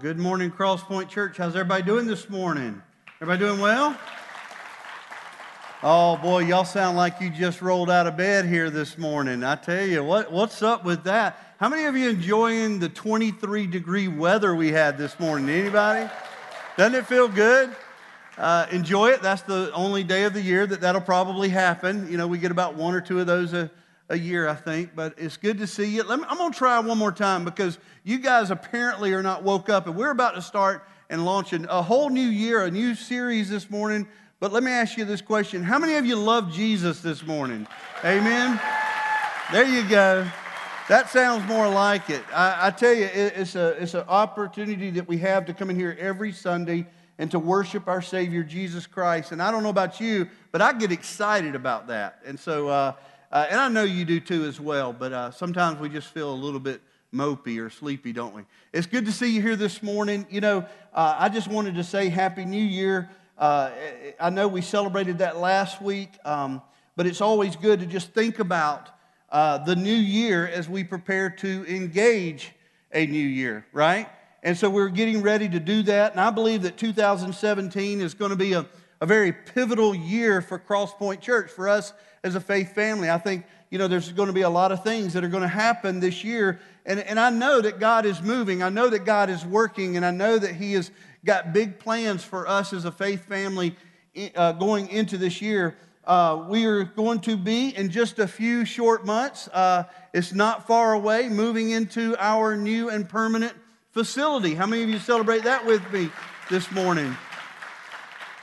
Good morning, Cross Point Church. How's everybody doing this morning? Everybody doing well? Oh boy, y'all sound like you just rolled out of bed here this morning. I tell you, what, what's up with that? How many of you enjoying the 23 degree weather we had this morning? Anybody? Doesn't it feel good? Uh, enjoy it. That's the only day of the year that that'll probably happen. You know, we get about one or two of those a year, I think, but it's good to see you. Me, I'm going to try one more time because you guys apparently are not woke up, and we're about to start and launching a whole new year, a new series this morning. But let me ask you this question How many of you love Jesus this morning? Amen? There you go. That sounds more like it. I, I tell you, it, it's, a, it's an opportunity that we have to come in here every Sunday and to worship our Savior, Jesus Christ. And I don't know about you, but I get excited about that. And so, uh, uh, and I know you do too as well, but uh, sometimes we just feel a little bit mopey or sleepy, don't we? It's good to see you here this morning. You know, uh, I just wanted to say Happy New Year. Uh, I know we celebrated that last week, um, but it's always good to just think about uh, the new year as we prepare to engage a new year, right? And so we're getting ready to do that. And I believe that 2017 is going to be a, a very pivotal year for Crosspoint Church, for us as a faith family. I think, you know, there's going to be a lot of things that are going to happen this year. And, and I know that God is moving. I know that God is working. And I know that He has got big plans for us as a faith family uh, going into this year. Uh, we are going to be in just a few short months. Uh, it's not far away, moving into our new and permanent facility. How many of you celebrate that with me this morning?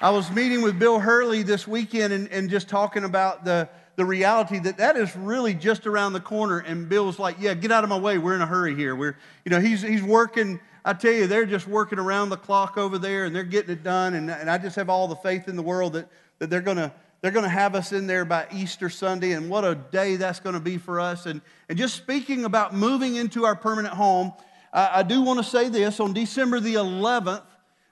I was meeting with Bill Hurley this weekend and, and just talking about the, the reality that that is really just around the corner. And Bill was like, Yeah, get out of my way. We're in a hurry here. We're, you know, he's, he's working. I tell you, they're just working around the clock over there and they're getting it done. And, and I just have all the faith in the world that, that they're going to they're going to have us in there by Easter Sunday, and what a day that's going to be for us. And, and just speaking about moving into our permanent home, I, I do want to say this on December the 11th,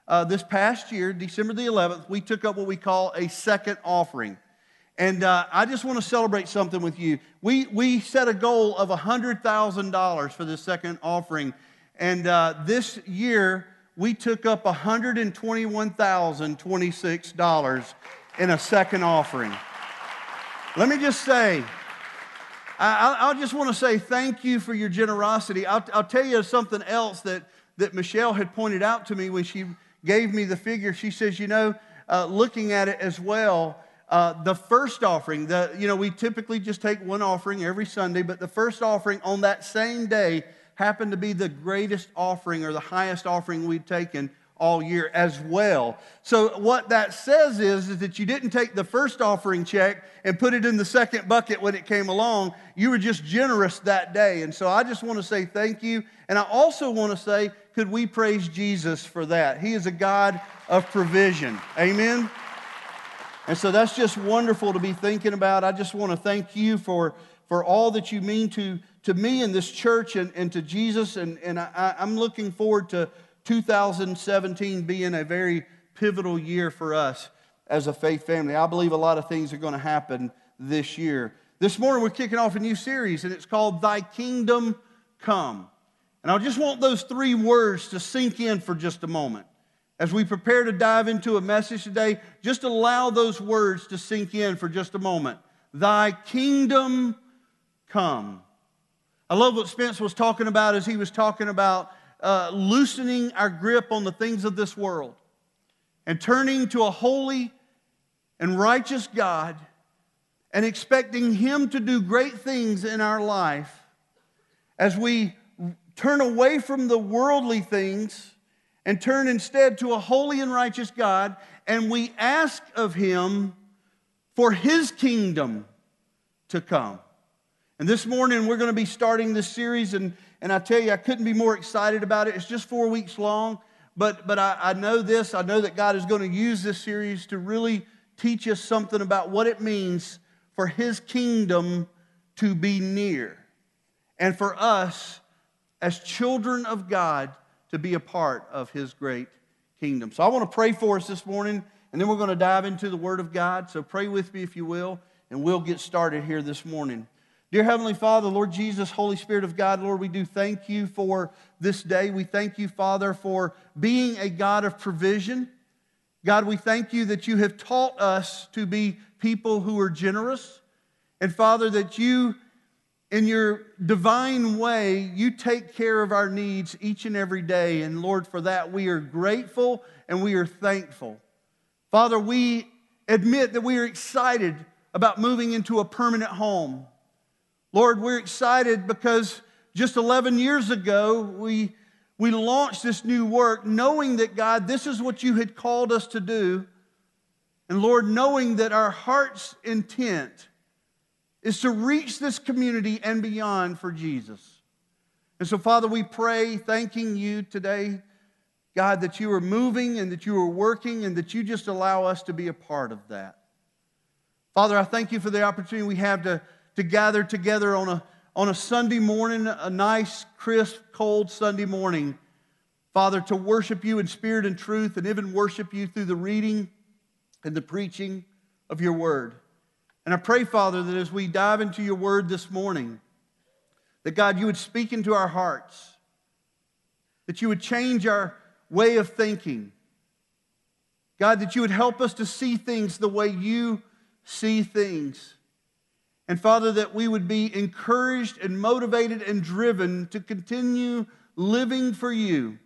uh, this past year, December the 11th, we took up what we call a second offering. And uh, I just want to celebrate something with you. We, we set a goal of $100,000 for this second offering. And uh, this year, we took up $121,026 in a second offering. Let me just say, I, I just want to say thank you for your generosity. I'll, I'll tell you something else that, that Michelle had pointed out to me when she gave me the figure. She says, you know, uh, looking at it as well, uh, the first offering, the, you know, we typically just take one offering every Sunday, but the first offering on that same day happened to be the greatest offering or the highest offering we'd taken all year as well. So, what that says is, is that you didn't take the first offering check and put it in the second bucket when it came along. You were just generous that day. And so, I just want to say thank you. And I also want to say, could we praise Jesus for that? He is a God of provision. Amen. And so that's just wonderful to be thinking about. I just want to thank you for, for all that you mean to, to me and this church and, and to Jesus. And, and I, I'm looking forward to 2017 being a very pivotal year for us as a faith family. I believe a lot of things are going to happen this year. This morning, we're kicking off a new series, and it's called Thy Kingdom Come. And I just want those three words to sink in for just a moment. As we prepare to dive into a message today, just allow those words to sink in for just a moment. Thy kingdom come. I love what Spence was talking about as he was talking about uh, loosening our grip on the things of this world and turning to a holy and righteous God and expecting Him to do great things in our life as we turn away from the worldly things and turn instead to a holy and righteous God and we ask of Him for His kingdom to come. And this morning we're going to be starting this series, and, and I tell you, I couldn't be more excited about it. It's just four weeks long, but, but I, I know this. I know that God is going to use this series to really teach us something about what it means for His kingdom to be near, and for us as children of God to be a part of His great kingdom. So I want to pray for us this morning, and then we're going to dive into the Word of God. So pray with me if you will, and we'll get started here this morning. Dear Heavenly Father, Lord Jesus, Holy Spirit of God, Lord, we do thank you for this day. We thank you, Father, for being a God of provision. God, we thank you that you have taught us to be people who are generous. And Father, that you, in your divine way, you take care of our needs each and every day. And Lord, for that we are grateful and we are thankful. Father, we admit that we are excited about moving into a permanent home. Lord, we're excited because just 11 years ago, we, we launched this new work knowing that, God, this is what you had called us to do. And Lord, knowing that our heart's intent is to reach this community and beyond for Jesus. And so, Father, we pray, thanking you today, God, that you are moving and that you are working and that you just allow us to be a part of that. Father, I thank you for the opportunity we have to to gather together on a, on a Sunday morning, a nice, crisp, cold Sunday morning, Father, to worship you in spirit and truth and even worship you through the reading and the preaching of your word. And I pray, Father, that as we dive into your word this morning, that God, you would speak into our hearts, that you would change our way of thinking. God, that you would help us to see things the way you see things. And Father, that we would be encouraged and motivated and driven to continue living for you.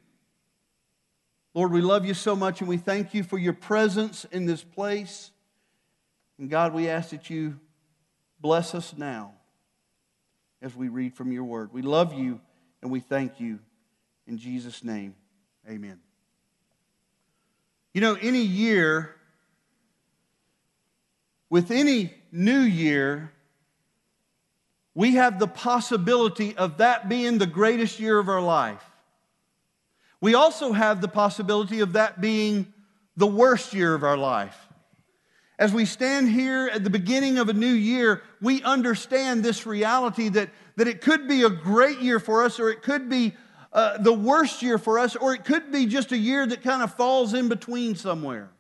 Lord, we love you so much and we thank you for your presence in this place. And God, we ask that you bless us now as we read from your word. We love you and we thank you. In Jesus' name, amen. You know, any year, with any new year, we have the possibility of that being the greatest year of our life. We also have the possibility of that being the worst year of our life. As we stand here at the beginning of a new year, we understand this reality that, that it could be a great year for us, or it could be uh, the worst year for us, or it could be just a year that kind of falls in between somewhere.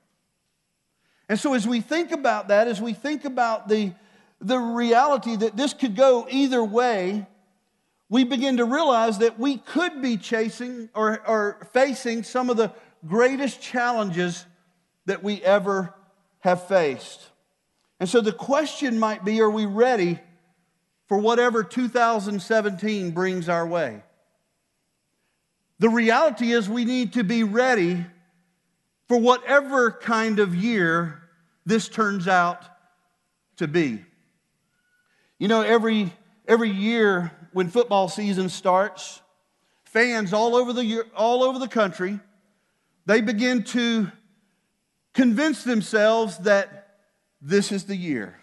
And so, as we think about that, as we think about the, the reality that this could go either way, we begin to realize that we could be chasing or, or facing some of the greatest challenges that we ever have faced. And so the question might be are we ready for whatever 2017 brings our way? The reality is we need to be ready for whatever kind of year this turns out to be. You know, every, every year when football season starts, fans all over, the, all over the country, they begin to convince themselves that this is the year.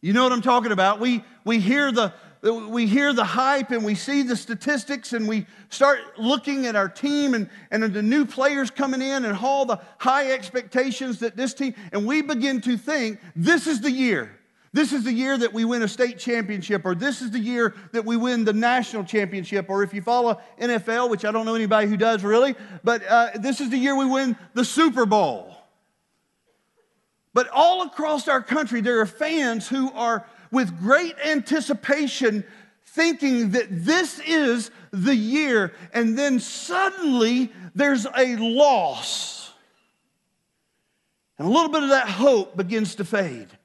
You know what I'm talking about? We, we, hear the, we hear the hype and we see the statistics and we start looking at our team and, and the new players coming in and all the high expectations that this team, and we begin to think this is the year. This is the year that we win a state championship, or this is the year that we win the national championship, or if you follow NFL, which I don't know anybody who does really, but uh, this is the year we win the Super Bowl. But all across our country, there are fans who are with great anticipation thinking that this is the year, and then suddenly there's a loss. And a little bit of that hope begins to fade.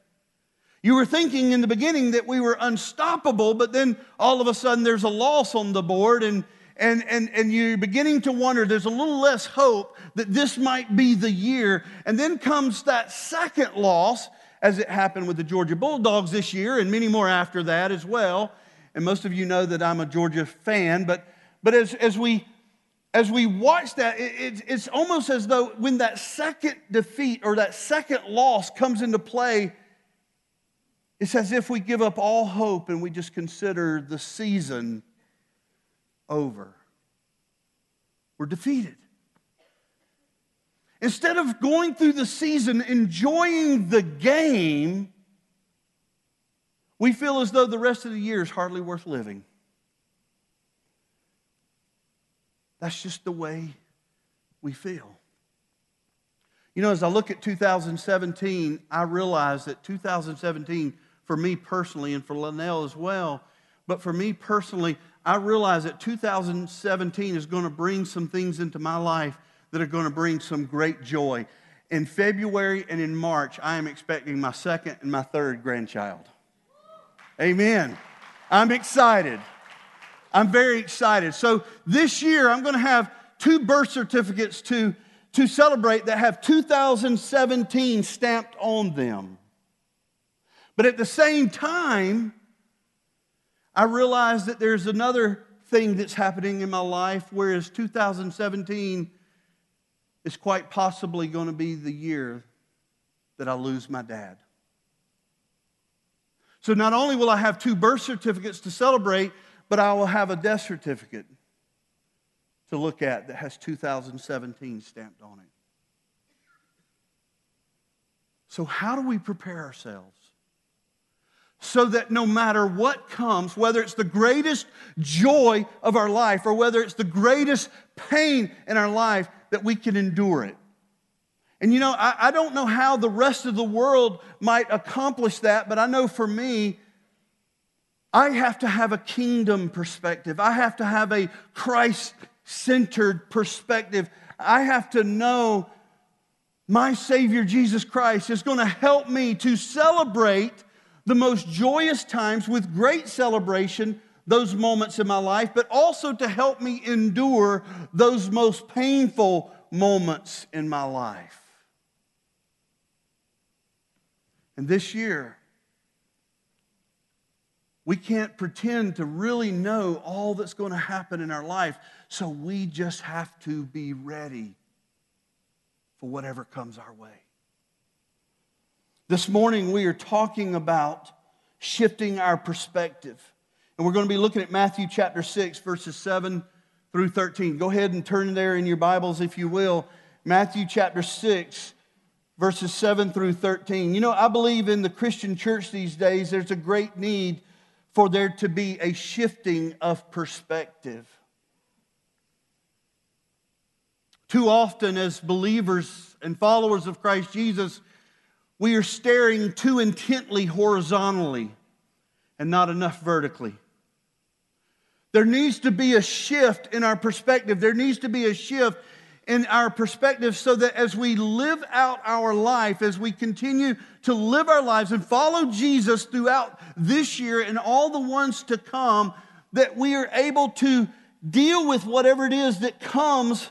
You were thinking in the beginning that we were unstoppable, but then all of a sudden there's a loss on the board, and, and, and, and you're beginning to wonder there's a little less hope that this might be the year. And then comes that second loss, as it happened with the Georgia Bulldogs this year, and many more after that as well. And most of you know that I'm a Georgia fan, but, but as, as, we, as we watch that, it, it, it's almost as though when that second defeat or that second loss comes into play, it's as if we give up all hope and we just consider the season over. We're defeated. Instead of going through the season enjoying the game, we feel as though the rest of the year is hardly worth living. That's just the way we feel. You know, as I look at 2017, I realize that 2017 for me personally and for Linnell as well. But for me personally, I realize that 2017 is going to bring some things into my life that are going to bring some great joy. In February and in March, I am expecting my second and my third grandchild. Amen. I'm excited. I'm very excited. So this year, I'm going to have two birth certificates to, to celebrate that have 2017 stamped on them. But at the same time, I realize that there's another thing that's happening in my life, whereas 2017 is quite possibly going to be the year that I lose my dad. So not only will I have two birth certificates to celebrate, but I will have a death certificate to look at that has 2017 stamped on it. So, how do we prepare ourselves? So that no matter what comes, whether it's the greatest joy of our life or whether it's the greatest pain in our life, that we can endure it. And you know, I, I don't know how the rest of the world might accomplish that, but I know for me, I have to have a kingdom perspective. I have to have a Christ centered perspective. I have to know my Savior Jesus Christ is going to help me to celebrate the most joyous times with great celebration, those moments in my life, but also to help me endure those most painful moments in my life. And this year, we can't pretend to really know all that's going to happen in our life, so we just have to be ready for whatever comes our way. This morning, we are talking about shifting our perspective. And we're going to be looking at Matthew chapter 6, verses 7 through 13. Go ahead and turn there in your Bibles, if you will. Matthew chapter 6, verses 7 through 13. You know, I believe in the Christian church these days, there's a great need for there to be a shifting of perspective. Too often, as believers and followers of Christ Jesus, we are staring too intently horizontally and not enough vertically. There needs to be a shift in our perspective. There needs to be a shift in our perspective so that as we live out our life, as we continue to live our lives and follow Jesus throughout this year and all the ones to come, that we are able to deal with whatever it is that comes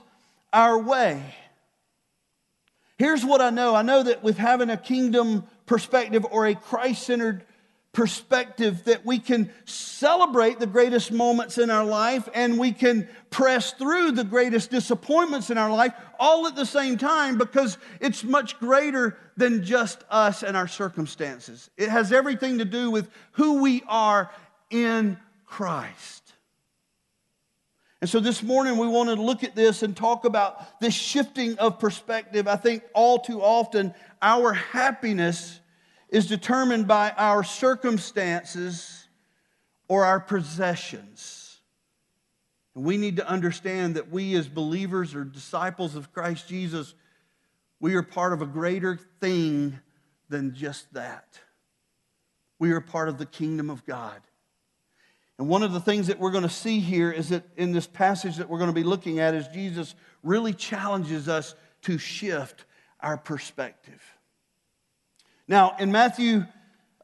our way. Here's what I know I know that with having a kingdom perspective or a Christ centered perspective that we can celebrate the greatest moments in our life and we can press through the greatest disappointments in our life all at the same time because it's much greater than just us and our circumstances. It has everything to do with who we are in Christ. And so this morning we want to look at this and talk about this shifting of perspective. I think all too often our happiness is determined by our circumstances or our possessions. And we need to understand that we, as believers or disciples of Christ Jesus, we are part of a greater thing than just that. We are part of the kingdom of God. And one of the things that we're going to see here is that in this passage that we're going to be looking at is Jesus really challenges us to shift our perspective. Now, in Matthew,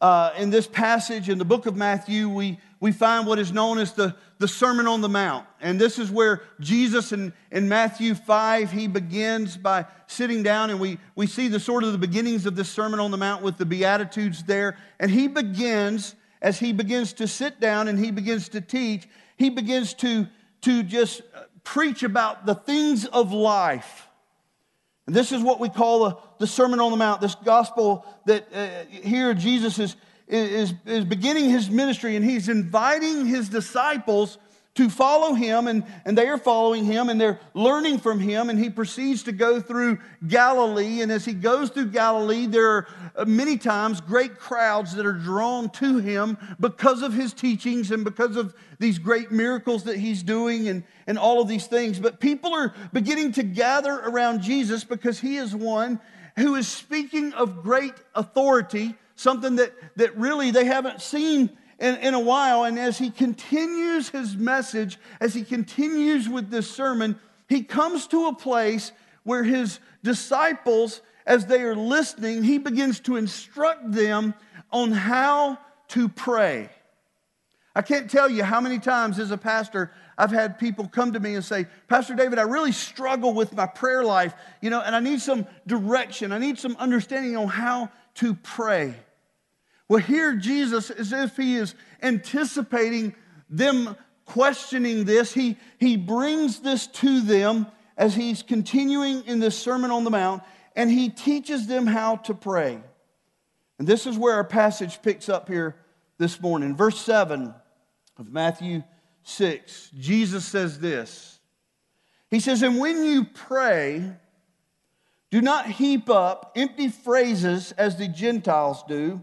uh, in this passage, in the book of Matthew, we, we find what is known as the, the Sermon on the Mount. And this is where Jesus in, in Matthew 5, he begins by sitting down, and we, we see the sort of the beginnings of this Sermon on the Mount with the Beatitudes there. And he begins, as he begins to sit down and he begins to teach, he begins to, to just preach about the things of life. And this is what we call the, the Sermon on the Mount, this gospel that uh, here Jesus is, is, is beginning his ministry and he's inviting his disciples to follow him, and, and they are following him and they're learning from him. And he proceeds to go through Galilee. And as he goes through Galilee, there are uh, many times great crowds that are drawn to him because of his teachings and because of these great miracles that he's doing and, and all of these things. But people are beginning to gather around Jesus because he is one who is speaking of great authority something that, that really they haven't seen in, in a while. And as he continues his message, as he continues with this sermon, he comes to a place where his disciples, as they are listening, he begins to instruct them on how to pray. I can't tell you how many times as a pastor I've had people come to me and say, Pastor David, I really struggle with my prayer life, you know, and I need some direction. I need some understanding on how to pray. Well, here Jesus, as if he is anticipating them questioning this, he, he brings this to them as he's continuing in this Sermon on the Mount, and he teaches them how to pray. And this is where our passage picks up here this morning. Verse 7 of Matthew 6, Jesus says this He says, And when you pray, do not heap up empty phrases as the Gentiles do,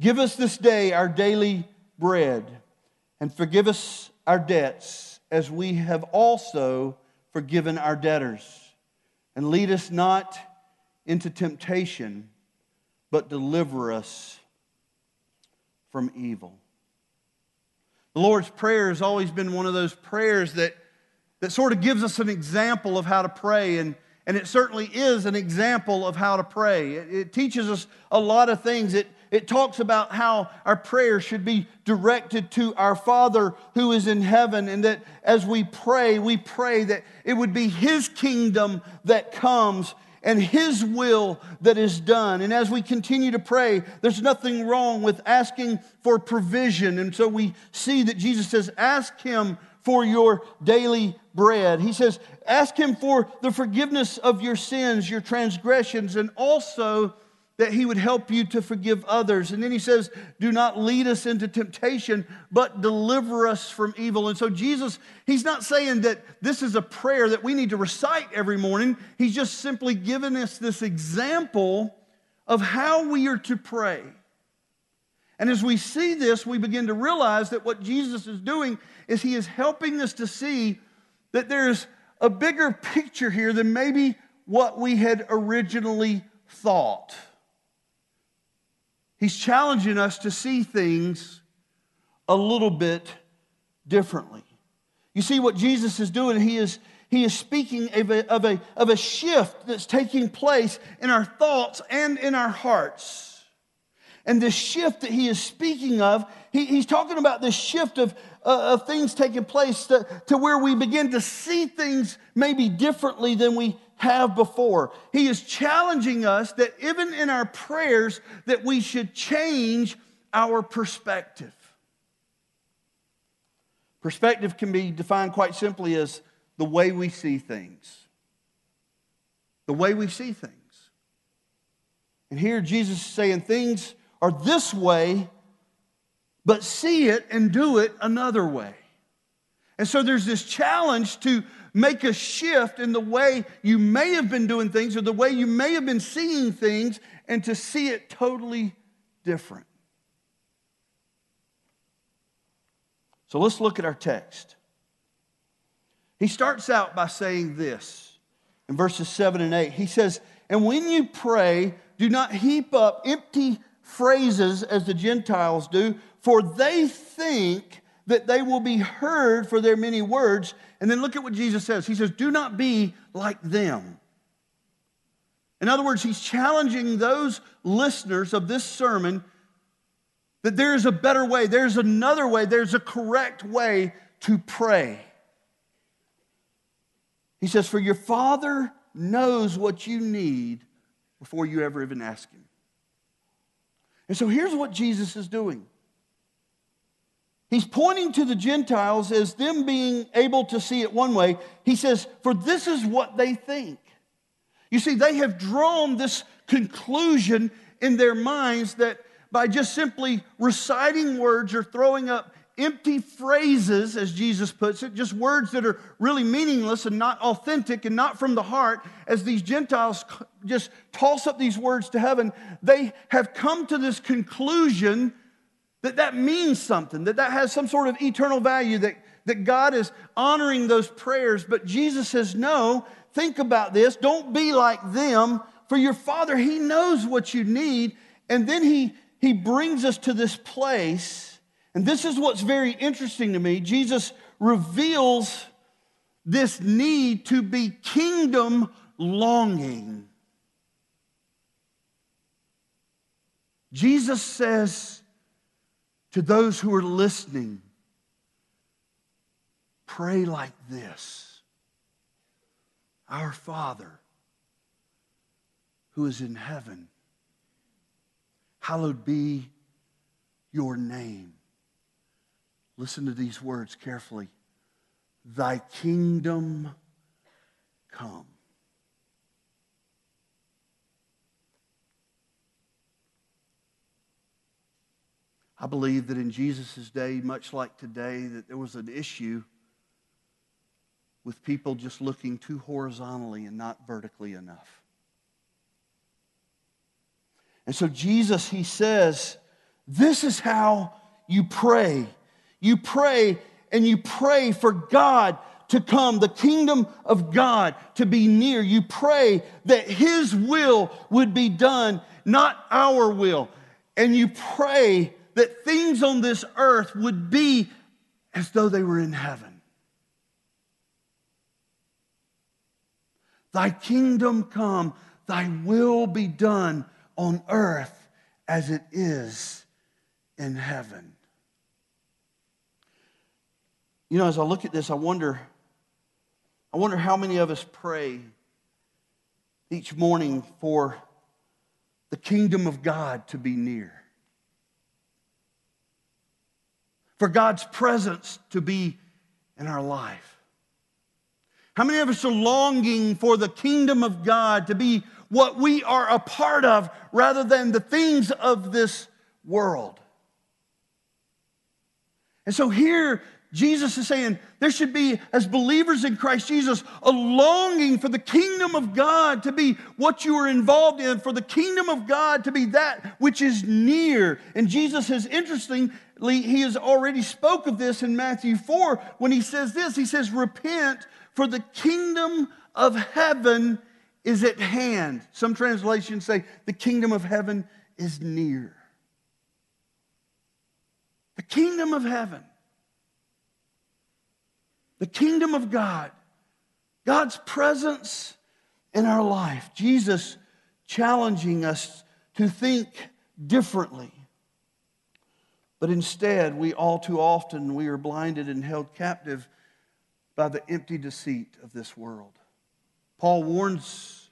Give us this day our daily bread, and forgive us our debts as we have also forgiven our debtors. And lead us not into temptation, but deliver us from evil. The Lord's Prayer has always been one of those prayers that, that sort of gives us an example of how to pray, and, and it certainly is an example of how to pray. It, it teaches us a lot of things. It, it talks about how our prayer should be directed to our Father who is in heaven, and that as we pray, we pray that it would be His kingdom that comes and His will that is done. And as we continue to pray, there's nothing wrong with asking for provision. And so we see that Jesus says, Ask Him for your daily bread. He says, Ask Him for the forgiveness of your sins, your transgressions, and also that he would help you to forgive others. And then he says, Do not lead us into temptation, but deliver us from evil. And so, Jesus, he's not saying that this is a prayer that we need to recite every morning. He's just simply giving us this example of how we are to pray. And as we see this, we begin to realize that what Jesus is doing is he is helping us to see that there's a bigger picture here than maybe what we had originally thought. He's challenging us to see things a little bit differently. You see, what Jesus is doing, he is, he is speaking of a, of, a, of a shift that's taking place in our thoughts and in our hearts. And this shift that he is speaking of, he, he's talking about this shift of, uh, of things taking place to, to where we begin to see things maybe differently than we have before. He is challenging us that even in our prayers that we should change our perspective. Perspective can be defined quite simply as the way we see things. The way we see things. And here Jesus is saying things are this way, but see it and do it another way. And so there's this challenge to make a shift in the way you may have been doing things or the way you may have been seeing things and to see it totally different. So let's look at our text. He starts out by saying this in verses 7 and 8. He says, And when you pray, do not heap up empty phrases as the Gentiles do, for they think that they will be heard for their many words. And then look at what Jesus says. He says, Do not be like them. In other words, he's challenging those listeners of this sermon that there is a better way, there's another way, there's a correct way to pray. He says, For your Father knows what you need before you ever even ask Him. And so here's what Jesus is doing He's pointing to the Gentiles as them being able to see it one way. He says, For this is what they think. You see, they have drawn this conclusion in their minds that by just simply reciting words or throwing up empty phrases, as Jesus puts it, just words that are really meaningless and not authentic and not from the heart, as these Gentiles just toss up these words to heaven, they have come to this conclusion that that means something, that that has some sort of eternal value, that, that God is honoring those prayers. But Jesus says, no, think about this. Don't be like them, for your Father, He knows what you need. And then He, he brings us to this place and this is what's very interesting to me. Jesus reveals this need to be kingdom longing. Jesus says to those who are listening, pray like this Our Father who is in heaven, hallowed be your name. Listen to these words carefully. Thy kingdom come. I believe that in Jesus' day, much like today, that there was an issue with people just looking too horizontally and not vertically enough. And so Jesus, he says, this is how you pray. You pray and you pray for God to come, the kingdom of God to be near. You pray that His will would be done, not our will. And you pray that things on this earth would be as though they were in heaven. Thy kingdom come, thy will be done on earth as it is in heaven. You know, as I look at this, I wonder, I wonder how many of us pray each morning for the kingdom of God to be near. For God's presence to be in our life. How many of us are longing for the kingdom of God to be what we are a part of rather than the things of this world? And so here Jesus is saying there should be, as believers in Christ Jesus, a longing for the kingdom of God to be what you are involved in, for the kingdom of God to be that which is near. And Jesus is interestingly, he has already spoke of this in Matthew 4 when he says this. He says, Repent, for the kingdom of heaven is at hand. Some translations say, The kingdom of heaven is near. The kingdom of heaven the kingdom of God, God's presence in our life. Jesus challenging us to think differently. But instead, we all too often we are blinded and held captive by the empty deceit of this world. Paul warns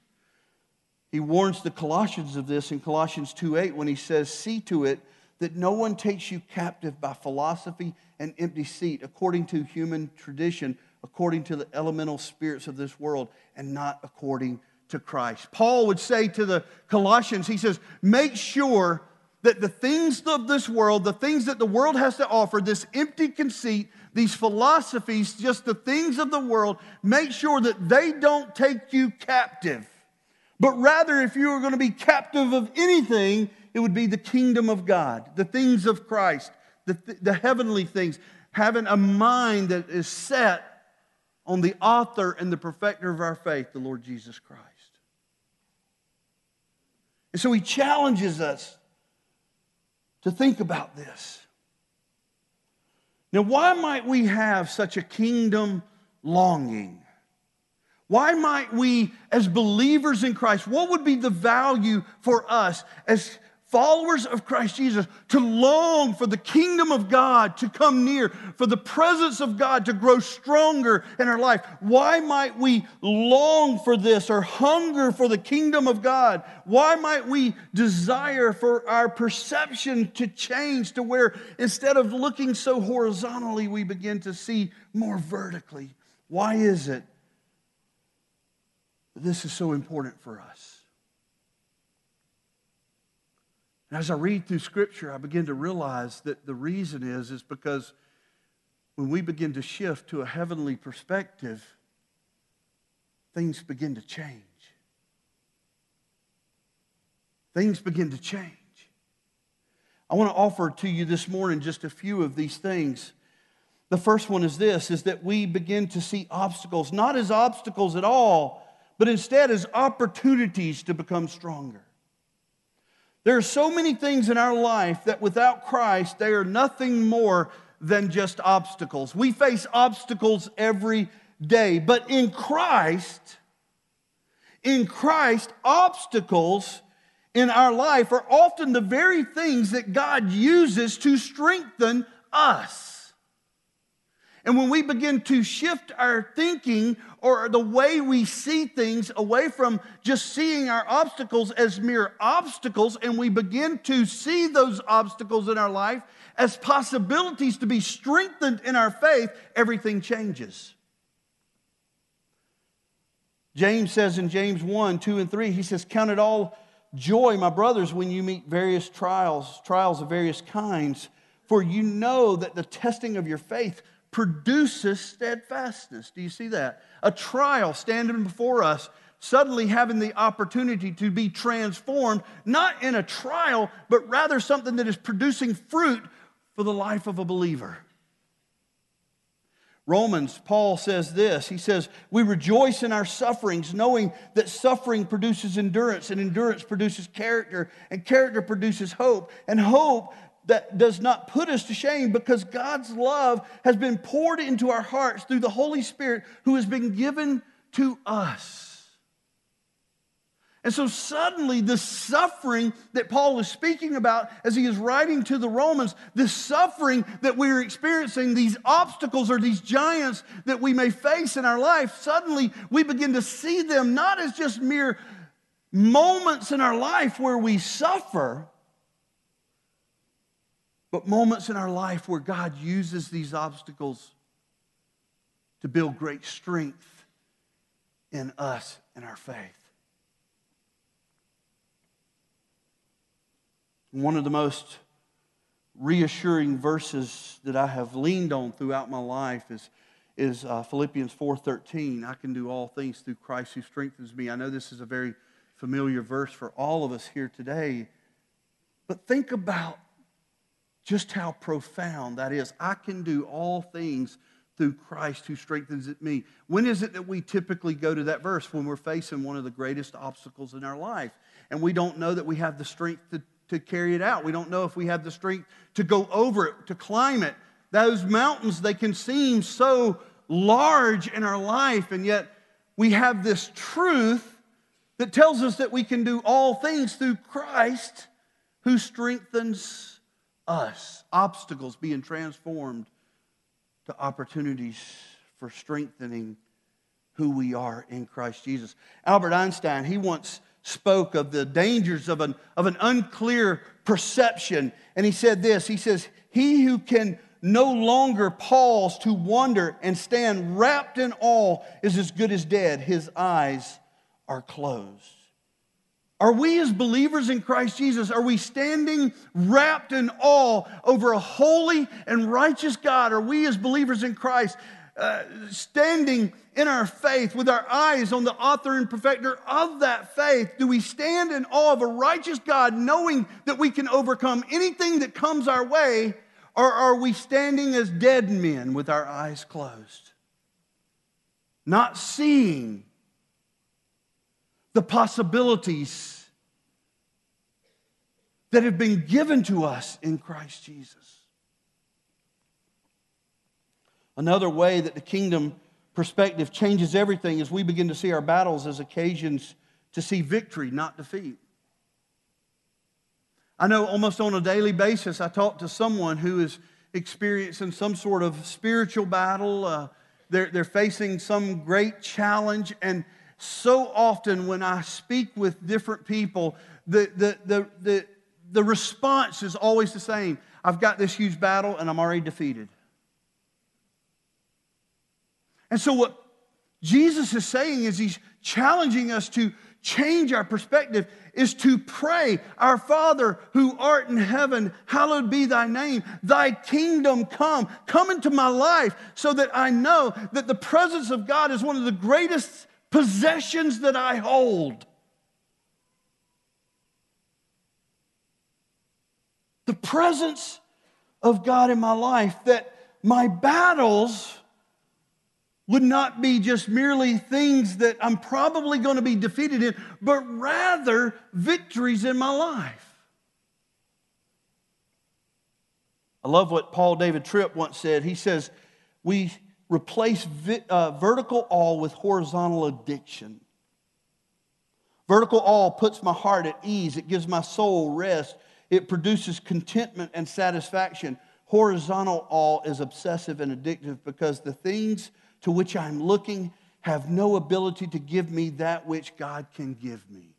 he warns the Colossians of this in Colossians 2:8 when he says, "See to it that no one takes you captive by philosophy and empty deceit, according to human tradition, according to the elemental spirits of this world, and not according to Christ. Paul would say to the Colossians, he says, make sure that the things of this world, the things that the world has to offer, this empty conceit, these philosophies, just the things of the world, make sure that they don't take you captive. But rather, if you are going to be captive of anything, it would be the kingdom of God, the things of Christ, the, the heavenly things, having a mind that is set on the author and the perfecter of our faith, the Lord Jesus Christ. And so he challenges us to think about this. Now, why might we have such a kingdom longing? Why might we, as believers in Christ, what would be the value for us as followers of Christ Jesus, to long for the kingdom of God to come near, for the presence of God to grow stronger in our life. Why might we long for this or hunger for the kingdom of God? Why might we desire for our perception to change to where instead of looking so horizontally, we begin to see more vertically? Why is it this is so important for us? And as I read through Scripture, I begin to realize that the reason is, is because when we begin to shift to a heavenly perspective, things begin to change. Things begin to change. I want to offer to you this morning just a few of these things. The first one is this is that we begin to see obstacles not as obstacles at all, but instead as opportunities to become stronger. There are so many things in our life that without Christ, they are nothing more than just obstacles. We face obstacles every day, but in Christ, in Christ, obstacles in our life are often the very things that God uses to strengthen us. And when we begin to shift our thinking or the way we see things away from just seeing our obstacles as mere obstacles, and we begin to see those obstacles in our life as possibilities to be strengthened in our faith, everything changes. James says in James 1 2 and 3, he says, Count it all joy, my brothers, when you meet various trials, trials of various kinds, for you know that the testing of your faith produces steadfastness. Do you see that? A trial standing before us, suddenly having the opportunity to be transformed, not in a trial, but rather something that is producing fruit for the life of a believer. Romans, Paul says this. He says, We rejoice in our sufferings, knowing that suffering produces endurance, and endurance produces character, and character produces hope, and hope that does not put us to shame because God's love has been poured into our hearts through the Holy Spirit who has been given to us. And so suddenly, the suffering that Paul is speaking about as he is writing to the Romans, the suffering that we're experiencing, these obstacles or these giants that we may face in our life, suddenly we begin to see them not as just mere moments in our life where we suffer, but moments in our life where God uses these obstacles to build great strength in us and our faith. One of the most reassuring verses that I have leaned on throughout my life is, is uh, Philippians 4.13. I can do all things through Christ who strengthens me. I know this is a very familiar verse for all of us here today. But think about just how profound that is. I can do all things through Christ who strengthens me. When is it that we typically go to that verse? When we're facing one of the greatest obstacles in our life. And we don't know that we have the strength to, to carry it out. We don't know if we have the strength to go over it, to climb it. Those mountains, they can seem so large in our life, and yet we have this truth that tells us that we can do all things through Christ who strengthens us, obstacles being transformed to opportunities for strengthening who we are in Christ Jesus. Albert Einstein, he once spoke of the dangers of an, of an unclear perception. And he said this He says, He who can no longer pause to wonder and stand wrapped in awe is as good as dead. His eyes are closed. Are we, as believers in Christ Jesus, are we standing wrapped in awe over a holy and righteous God? Are we, as believers in Christ, uh, standing in our faith with our eyes on the author and perfecter of that faith? Do we stand in awe of a righteous God, knowing that we can overcome anything that comes our way? Or are we standing as dead men with our eyes closed, not seeing the possibilities that have been given to us in Christ Jesus. Another way that the kingdom perspective changes everything is we begin to see our battles as occasions to see victory, not defeat. I know almost on a daily basis, I talk to someone who is experiencing some sort of spiritual battle. Uh, they're, they're facing some great challenge, and so often when I speak with different people, the, the, the, the, the response is always the same I've got this huge battle and I'm already defeated. And so, what Jesus is saying is he's challenging us to change our perspective is to pray, Our Father who art in heaven, hallowed be thy name. Thy kingdom come. Come into my life so that I know that the presence of God is one of the greatest possessions that I hold. The presence of God in my life, that my battles would not be just merely things that I'm probably going to be defeated in, but rather victories in my life. I love what Paul David Tripp once said. He says, We replace vi- uh, vertical awe with horizontal addiction. Vertical awe puts my heart at ease, it gives my soul rest, it produces contentment and satisfaction. Horizontal awe is obsessive and addictive because the things to which I'm looking have no ability to give me that which God can give me.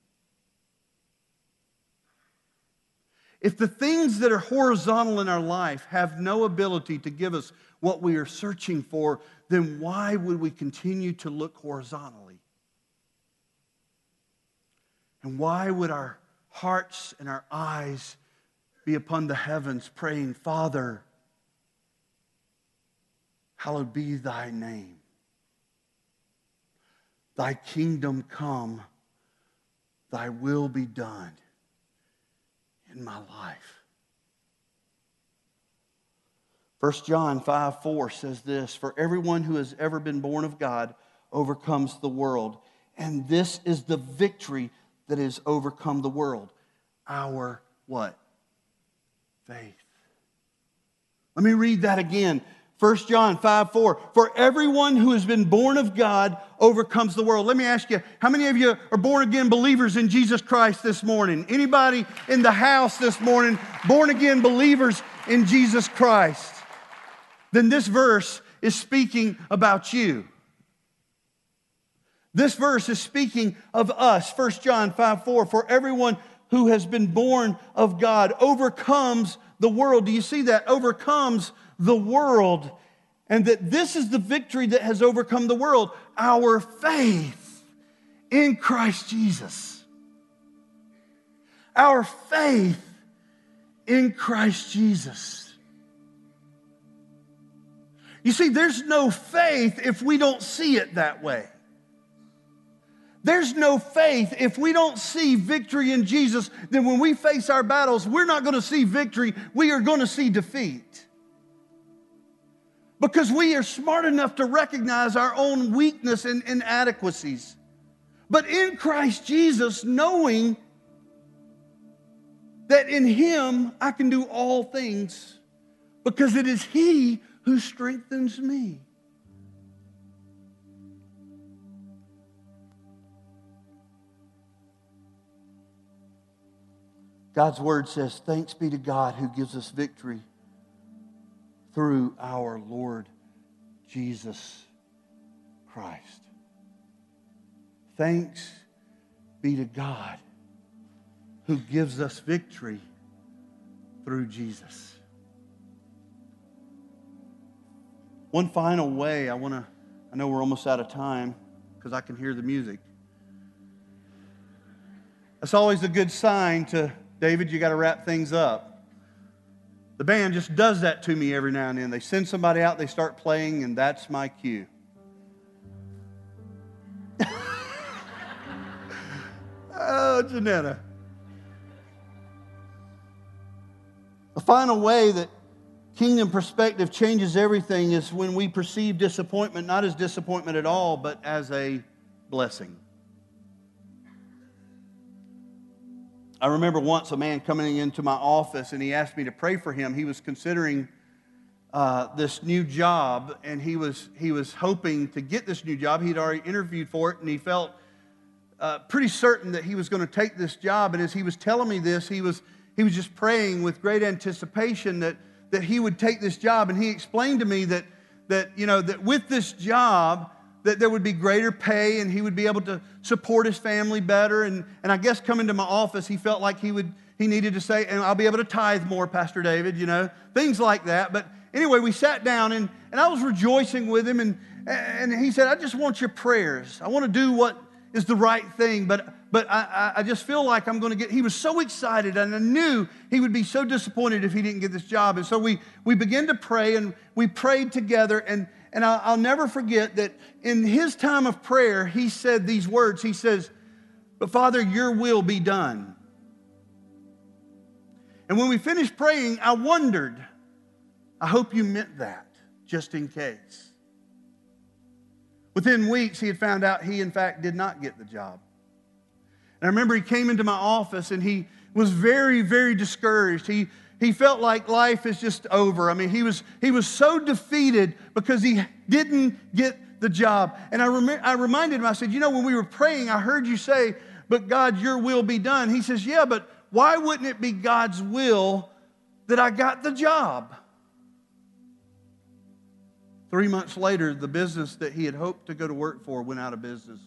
If the things that are horizontal in our life have no ability to give us what we are searching for, then why would we continue to look horizontally? And why would our hearts and our eyes be upon the heavens, praying, Father, hallowed be thy name. Thy kingdom come, thy will be done in my life. 1 John 5 4 says this For everyone who has ever been born of God overcomes the world. And this is the victory that has overcome the world. Our what? faith. Let me read that again. 1 John 5 4. For everyone who has been born of God overcomes the world. Let me ask you, how many of you are born again believers in Jesus Christ this morning? Anybody in the house this morning, born again believers in Jesus Christ? Then this verse is speaking about you. This verse is speaking of us. 1 John 5 4. For everyone who has been born of God overcomes the world. Do you see that? Overcomes the world. And that this is the victory that has overcome the world our faith in Christ Jesus. Our faith in Christ Jesus. You see, there's no faith if we don't see it that way. There's no faith if we don't see victory in Jesus, then when we face our battles, we're not going to see victory, we are going to see defeat. Because we are smart enough to recognize our own weakness and inadequacies. But in Christ Jesus, knowing that in Him I can do all things because it is He who strengthens me. God's word says, Thanks be to God who gives us victory through our Lord Jesus Christ. Thanks be to God who gives us victory through Jesus. One final way I want to, I know we're almost out of time because I can hear the music. That's always a good sign to David, you got to wrap things up. The band just does that to me every now and then. They send somebody out, they start playing, and that's my cue. oh, Janetta. The final way that kingdom perspective changes everything is when we perceive disappointment not as disappointment at all, but as a blessing. I remember once a man coming into my office and he asked me to pray for him. He was considering uh, this new job and he was, he was hoping to get this new job. He'd already interviewed for it and he felt uh, pretty certain that he was going to take this job. And as he was telling me this, he was, he was just praying with great anticipation that, that he would take this job. And he explained to me that, that, you know, that with this job, that there would be greater pay and he would be able to support his family better. And, and I guess coming to my office, he felt like he would he needed to say, and I'll be able to tithe more, Pastor David, you know, things like that. But anyway, we sat down and, and I was rejoicing with him, and, and he said, I just want your prayers. I want to do what is the right thing, but, but I, I just feel like I'm going to get. He was so excited, and I knew he would be so disappointed if he didn't get this job. And so we, we began to pray, and we prayed together. And, and I'll, I'll never forget that in his time of prayer, he said these words He says, But Father, your will be done. And when we finished praying, I wondered, I hope you meant that, just in case. Within weeks, he had found out he, in fact, did not get the job. I remember he came into my office and he was very, very discouraged. He, he felt like life is just over. I mean, he was, he was so defeated because he didn't get the job. And I, rem- I reminded him, I said, You know, when we were praying, I heard you say, But God, your will be done. He says, Yeah, but why wouldn't it be God's will that I got the job? Three months later, the business that he had hoped to go to work for went out of business.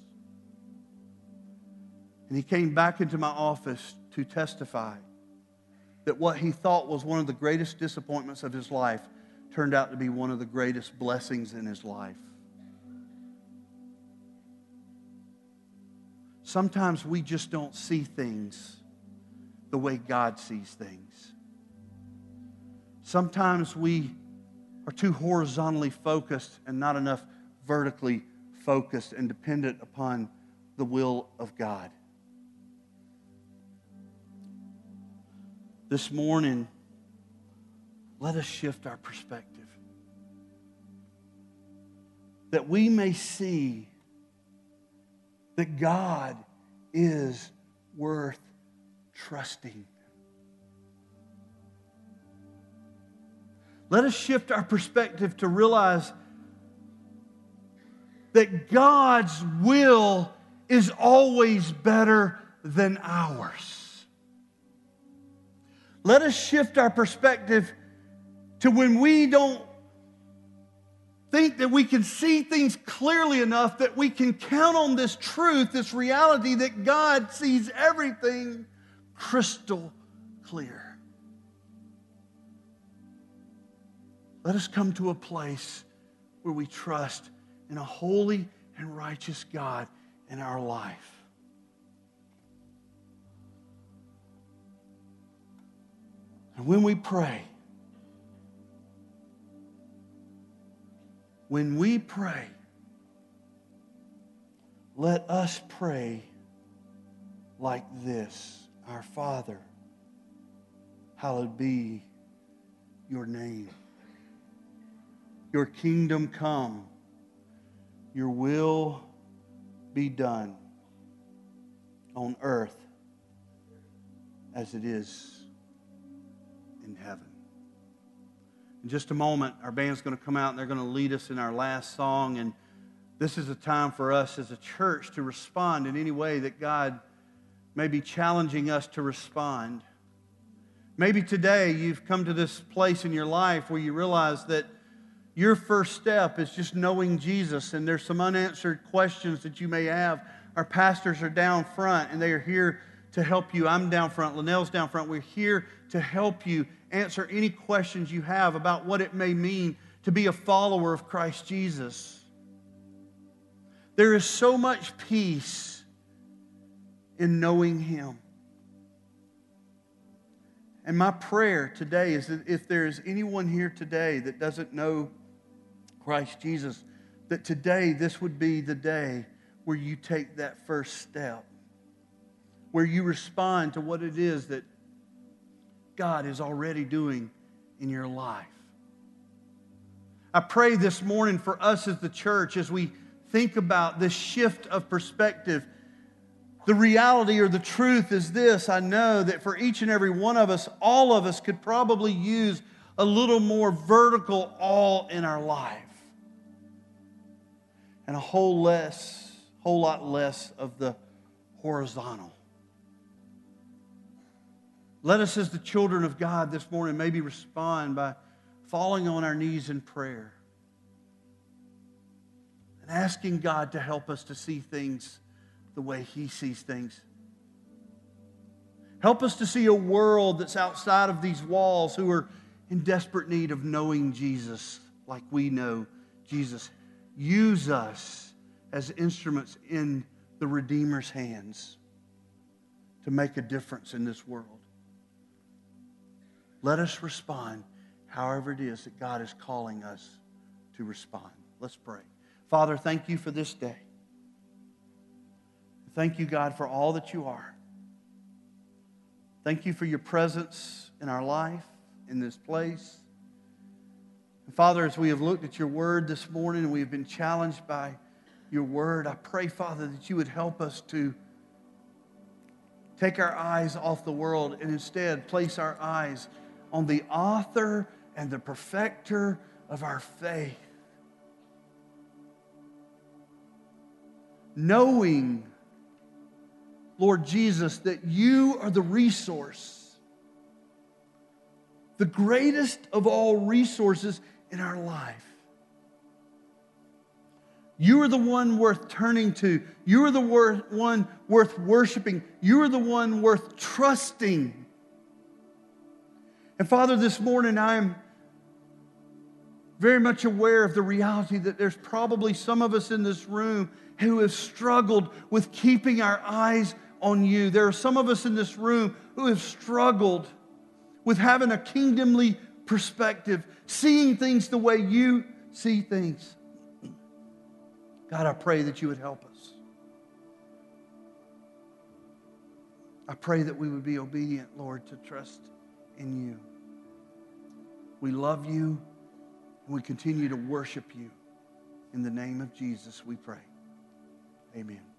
And he came back into my office to testify that what he thought was one of the greatest disappointments of his life turned out to be one of the greatest blessings in his life. Sometimes we just don't see things the way God sees things. Sometimes we are too horizontally focused and not enough vertically focused and dependent upon the will of God. This morning, let us shift our perspective. That we may see that God is worth trusting. Let us shift our perspective to realize that God's will is always better than ours. Let us shift our perspective to when we don't think that we can see things clearly enough that we can count on this truth, this reality that God sees everything crystal clear. Let us come to a place where we trust in a holy and righteous God in our life. And when we pray, when we pray, let us pray like this Our Father, hallowed be your name. Your kingdom come, your will be done on earth as it is in heaven. In just a moment, our band's going to come out and they're going to lead us in our last song. And this is a time for us as a church to respond in any way that God may be challenging us to respond. Maybe today you've come to this place in your life where you realize that your first step is just knowing Jesus, and there's some unanswered questions that you may have. Our pastors are down front, and they are here to help you. I'm down front, Linnell's down front. We're here to help you answer any questions you have about what it may mean to be a follower of Christ Jesus. There is so much peace in knowing Him. And my prayer today is that if there is anyone here today that doesn't know Christ Jesus, that today this would be the day where you take that first step, where you respond to what it is that God is already doing in your life. I pray this morning for us as the church as we think about this shift of perspective. The reality or the truth is this I know that for each and every one of us, all of us could probably use a little more vertical awe in our life and a whole less, whole lot less of the horizontal. Let us, as the children of God this morning, maybe respond by falling on our knees in prayer and asking God to help us to see things the way He sees things. Help us to see a world that's outside of these walls who are in desperate need of knowing Jesus like we know Jesus use us as instruments in the Redeemer's hands. to make a difference in this world. Let us respond however it is that God is calling us to respond. Let's pray. Father, thank you for this day. Thank you, God, for all that you are. Thank you for your presence in our life, in this place. And Father, as we have looked at your word this morning and we have been challenged by your word, I pray, Father, that you would help us to take our eyes off the world and instead place our eyes on the author and the perfecter of our faith. Knowing, Lord Jesus, that you are the resource, the greatest of all resources in our life. You are the one worth turning to. You are the one worth worshiping. You are the one worth trusting. And Father, this morning I'm very much aware of the reality that there's probably some of us in this room who have struggled with keeping our eyes on you. There are some of us in this room who have struggled with having a kingdomly perspective, seeing things the way you see things. God, I pray that you would help us. I pray that we would be obedient, Lord, to trust in you. We love you and we continue to worship you. In the name of Jesus, we pray. Amen.